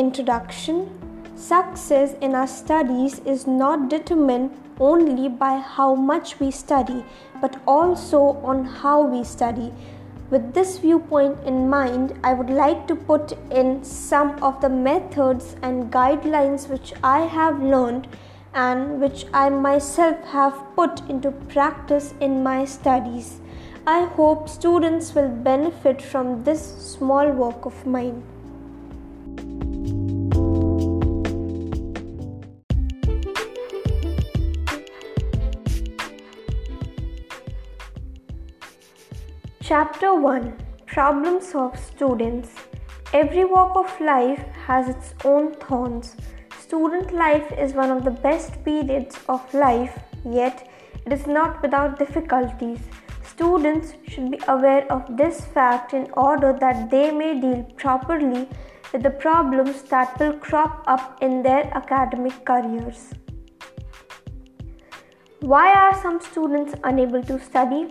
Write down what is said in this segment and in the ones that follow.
Introduction Success in our studies is not determined only by how much we study, but also on how we study. With this viewpoint in mind, I would like to put in some of the methods and guidelines which I have learned and which I myself have put into practice in my studies. I hope students will benefit from this small work of mine. Chapter 1 Problems of Students Every walk of life has its own thorns. Student life is one of the best periods of life, yet, it is not without difficulties. Students should be aware of this fact in order that they may deal properly with the problems that will crop up in their academic careers. Why are some students unable to study?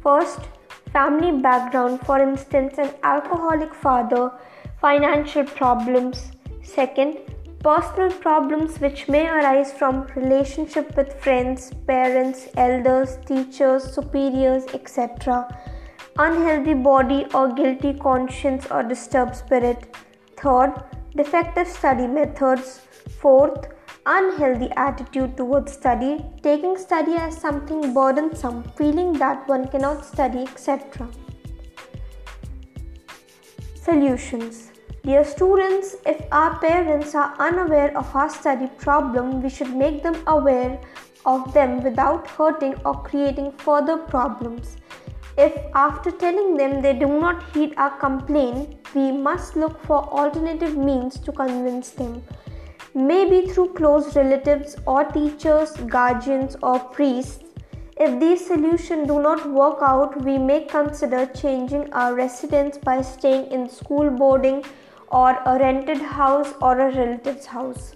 First, family background, for instance, an alcoholic father, financial problems. Second, personal problems which may arise from relationship with friends, parents, elders, teachers, superiors, etc. Unhealthy body or guilty conscience or disturbed spirit. Third, defective study methods. Fourth, unhealthy attitude towards study, taking study as something burdensome, feeling that one cannot study, etc. Solutions Dear students, if our parents are unaware of our study problem, we should make them aware of them without hurting or creating further problems. If after telling them they do not heed our complaint, we must look for alternative means to convince them maybe through close relatives or teachers, guardians, or priests. If these solutions do not work out, we may consider changing our residence by staying in school boarding or a rented house or a relative's house.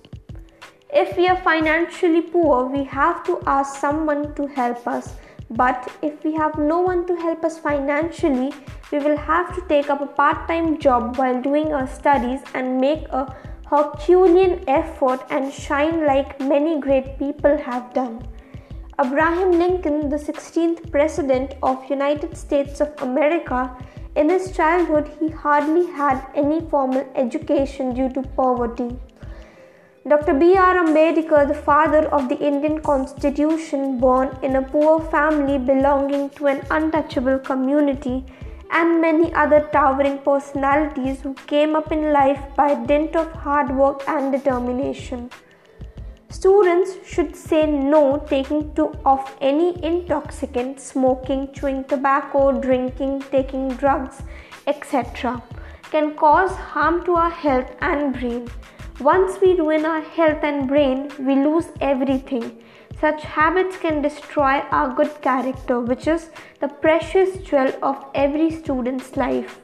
If we are financially poor, we have to ask someone to help us. But if we have no one to help us financially, we will have to take up a part time job while doing our studies and make a Herculean effort and shine like many great people have done. Abraham Lincoln, the 16th President of United States of America, in his childhood he hardly had any formal education due to poverty. Dr. B.R. Ambedkar, the father of the Indian Constitution, born in a poor family belonging to an untouchable community, and many other towering personalities who came up in life by dint of hard work and determination. Students should say no taking to of any intoxicant, smoking, chewing tobacco, drinking, taking drugs, etc. can cause harm to our health and brain. Once we ruin our health and brain, we lose everything such habits can destroy our good character, which is the precious jewel of every student's life.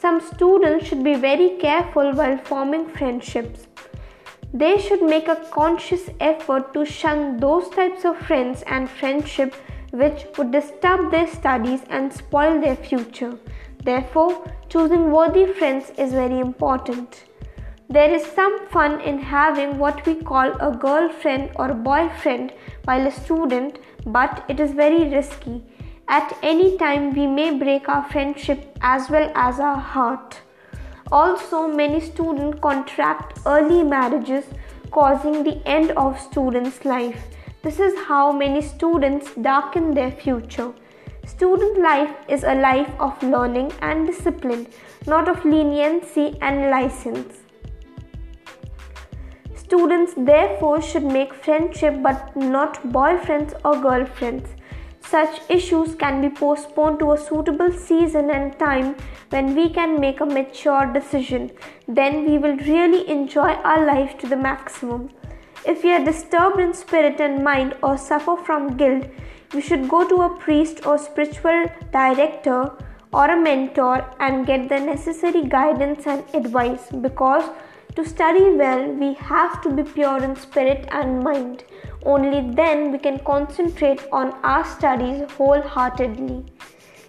Some students should be very careful while forming friendships. They should make a conscious effort to shun those types of friends and friendship which would disturb their studies and spoil their future. Therefore, choosing worthy friends is very important. There is some fun in having what we call a girlfriend or boyfriend while a student, but it is very risky. At any time, we may break our friendship as well as our heart. Also, many students contract early marriages, causing the end of students' life. This is how many students darken their future. Student life is a life of learning and discipline, not of leniency and license. Students therefore should make friendship but not boyfriends or girlfriends. Such issues can be postponed to a suitable season and time when we can make a mature decision. Then we will really enjoy our life to the maximum. If we are disturbed in spirit and mind or suffer from guilt, we should go to a priest or spiritual director or a mentor and get the necessary guidance and advice because to study well, we have to be pure in spirit and mind. Only then we can concentrate on our studies wholeheartedly.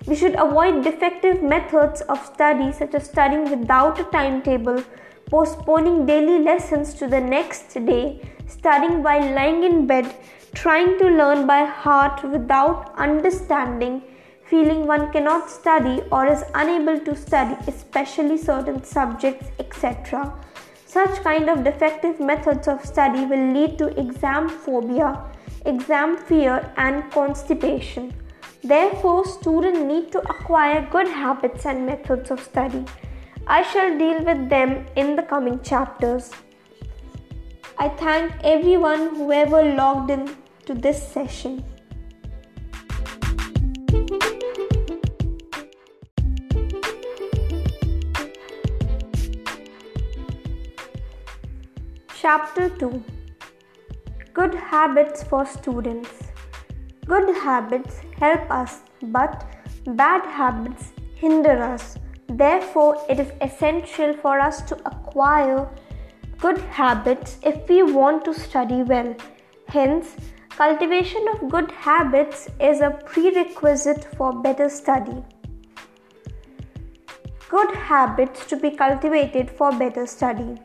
We should avoid defective methods of study, such as studying without a timetable, postponing daily lessons to the next day, studying while lying in bed, trying to learn by heart without understanding, feeling one cannot study or is unable to study, especially certain subjects, etc. Such kind of defective methods of study will lead to exam phobia, exam fear, and constipation. Therefore, students need to acquire good habits and methods of study. I shall deal with them in the coming chapters. I thank everyone who ever logged in to this session. Chapter 2 Good Habits for Students Good habits help us, but bad habits hinder us. Therefore, it is essential for us to acquire good habits if we want to study well. Hence, cultivation of good habits is a prerequisite for better study. Good habits to be cultivated for better study.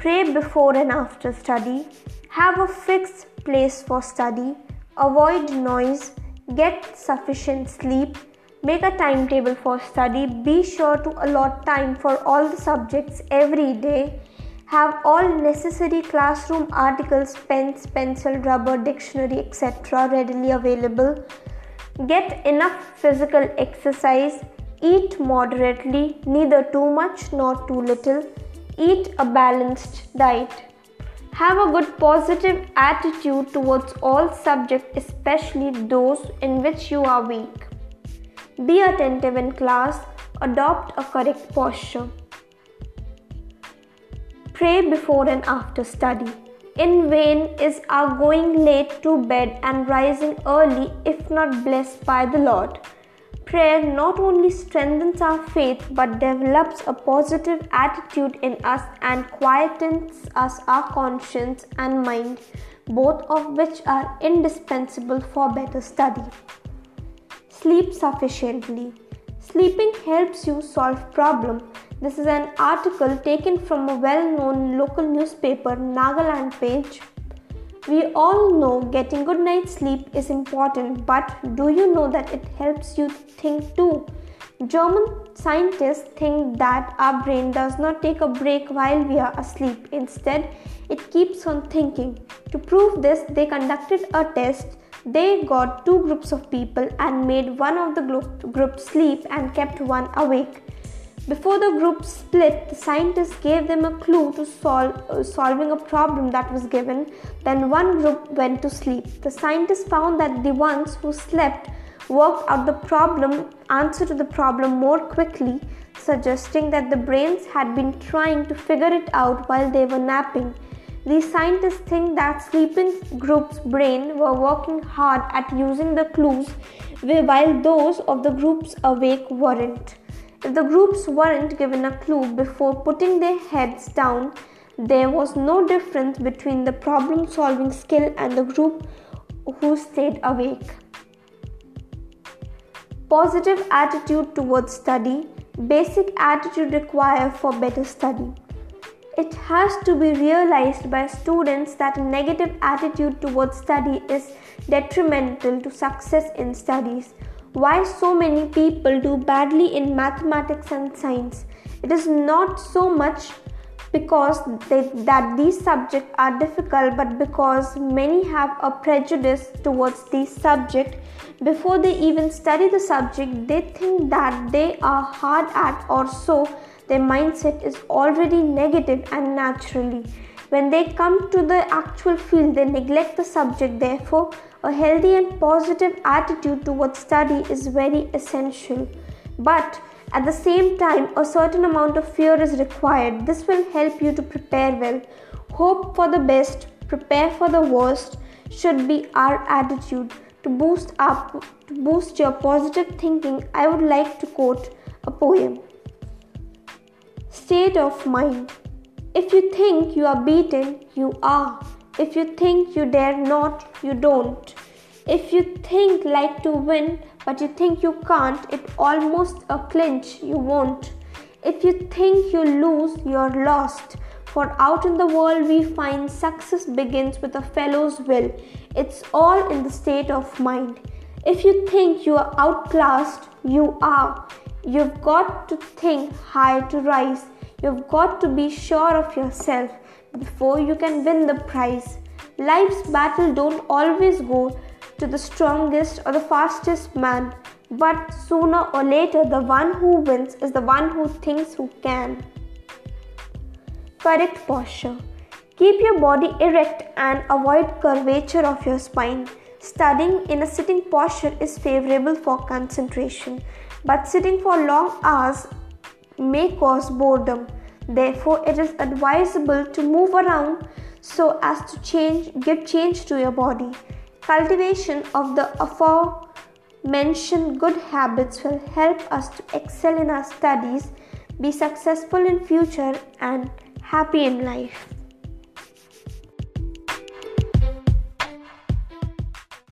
Pray before and after study. Have a fixed place for study. Avoid noise. Get sufficient sleep Make a timetable for study. Be sure to allot time for all the subjects every day. Have all necessary classroom articles, pens, pencil, rubber, dictionary, etc. readily available. Get enough physical exercise. Eat moderately, neither too much nor too little. Eat a balanced diet. Have a good positive attitude towards all subjects, especially those in which you are weak. Be attentive in class. Adopt a correct posture. Pray before and after study. In vain is our going late to bed and rising early if not blessed by the Lord. Prayer not only strengthens our faith but develops a positive attitude in us and quietens us our conscience and mind, both of which are indispensable for better study. Sleep sufficiently. Sleeping helps you solve problem. This is an article taken from a well-known local newspaper Nagaland page. We all know getting good night's sleep is important, but do you know that it helps you think too? German scientists think that our brain does not take a break while we are asleep. Instead, it keeps on thinking. To prove this, they conducted a test they got two groups of people and made one of the group sleep and kept one awake. Before the group split, the scientists gave them a clue to uh, solving a problem that was given. Then one group went to sleep. The scientists found that the ones who slept worked out the problem, answer to the problem more quickly, suggesting that the brains had been trying to figure it out while they were napping. These scientists think that sleeping group's brain were working hard at using the clues while those of the groups awake weren't. If the groups weren't given a clue before putting their heads down, there was no difference between the problem solving skill and the group who stayed awake. Positive attitude towards study, basic attitude required for better study. It has to be realized by students that a negative attitude towards study is detrimental to success in studies. Why so many people do badly in mathematics and science? It is not so much because they, that these subjects are difficult, but because many have a prejudice towards these subjects. Before they even study the subject, they think that they are hard at or so their mindset is already negative and naturally. When they come to the actual field, they neglect the subject. Therefore, a healthy and positive attitude towards study is very essential. But at the same time, a certain amount of fear is required. This will help you to prepare well. Hope for the best, prepare for the worst should be our attitude. To boost up, to boost your positive thinking, I would like to quote a poem. State of mind. If you think you are beaten, you are. If you think you dare not, you don't. If you think like to win, but you think you can't, it almost a clinch, you won't. If you think you lose, you're lost. For out in the world we find success begins with a fellow's will. It's all in the state of mind. If you think you are outclassed, you are. You've got to think high to rise. You've got to be sure of yourself before you can win the prize. Life's battle don't always go to the strongest or the fastest man, but sooner or later the one who wins is the one who thinks who can. Correct posture. Keep your body erect and avoid curvature of your spine. Studying in a sitting posture is favorable for concentration, but sitting for long hours may cause boredom. Therefore, it is advisable to move around so as to change give change to your body. Cultivation of the aforementioned good habits will help us to excel in our studies, be successful in future and happy in life.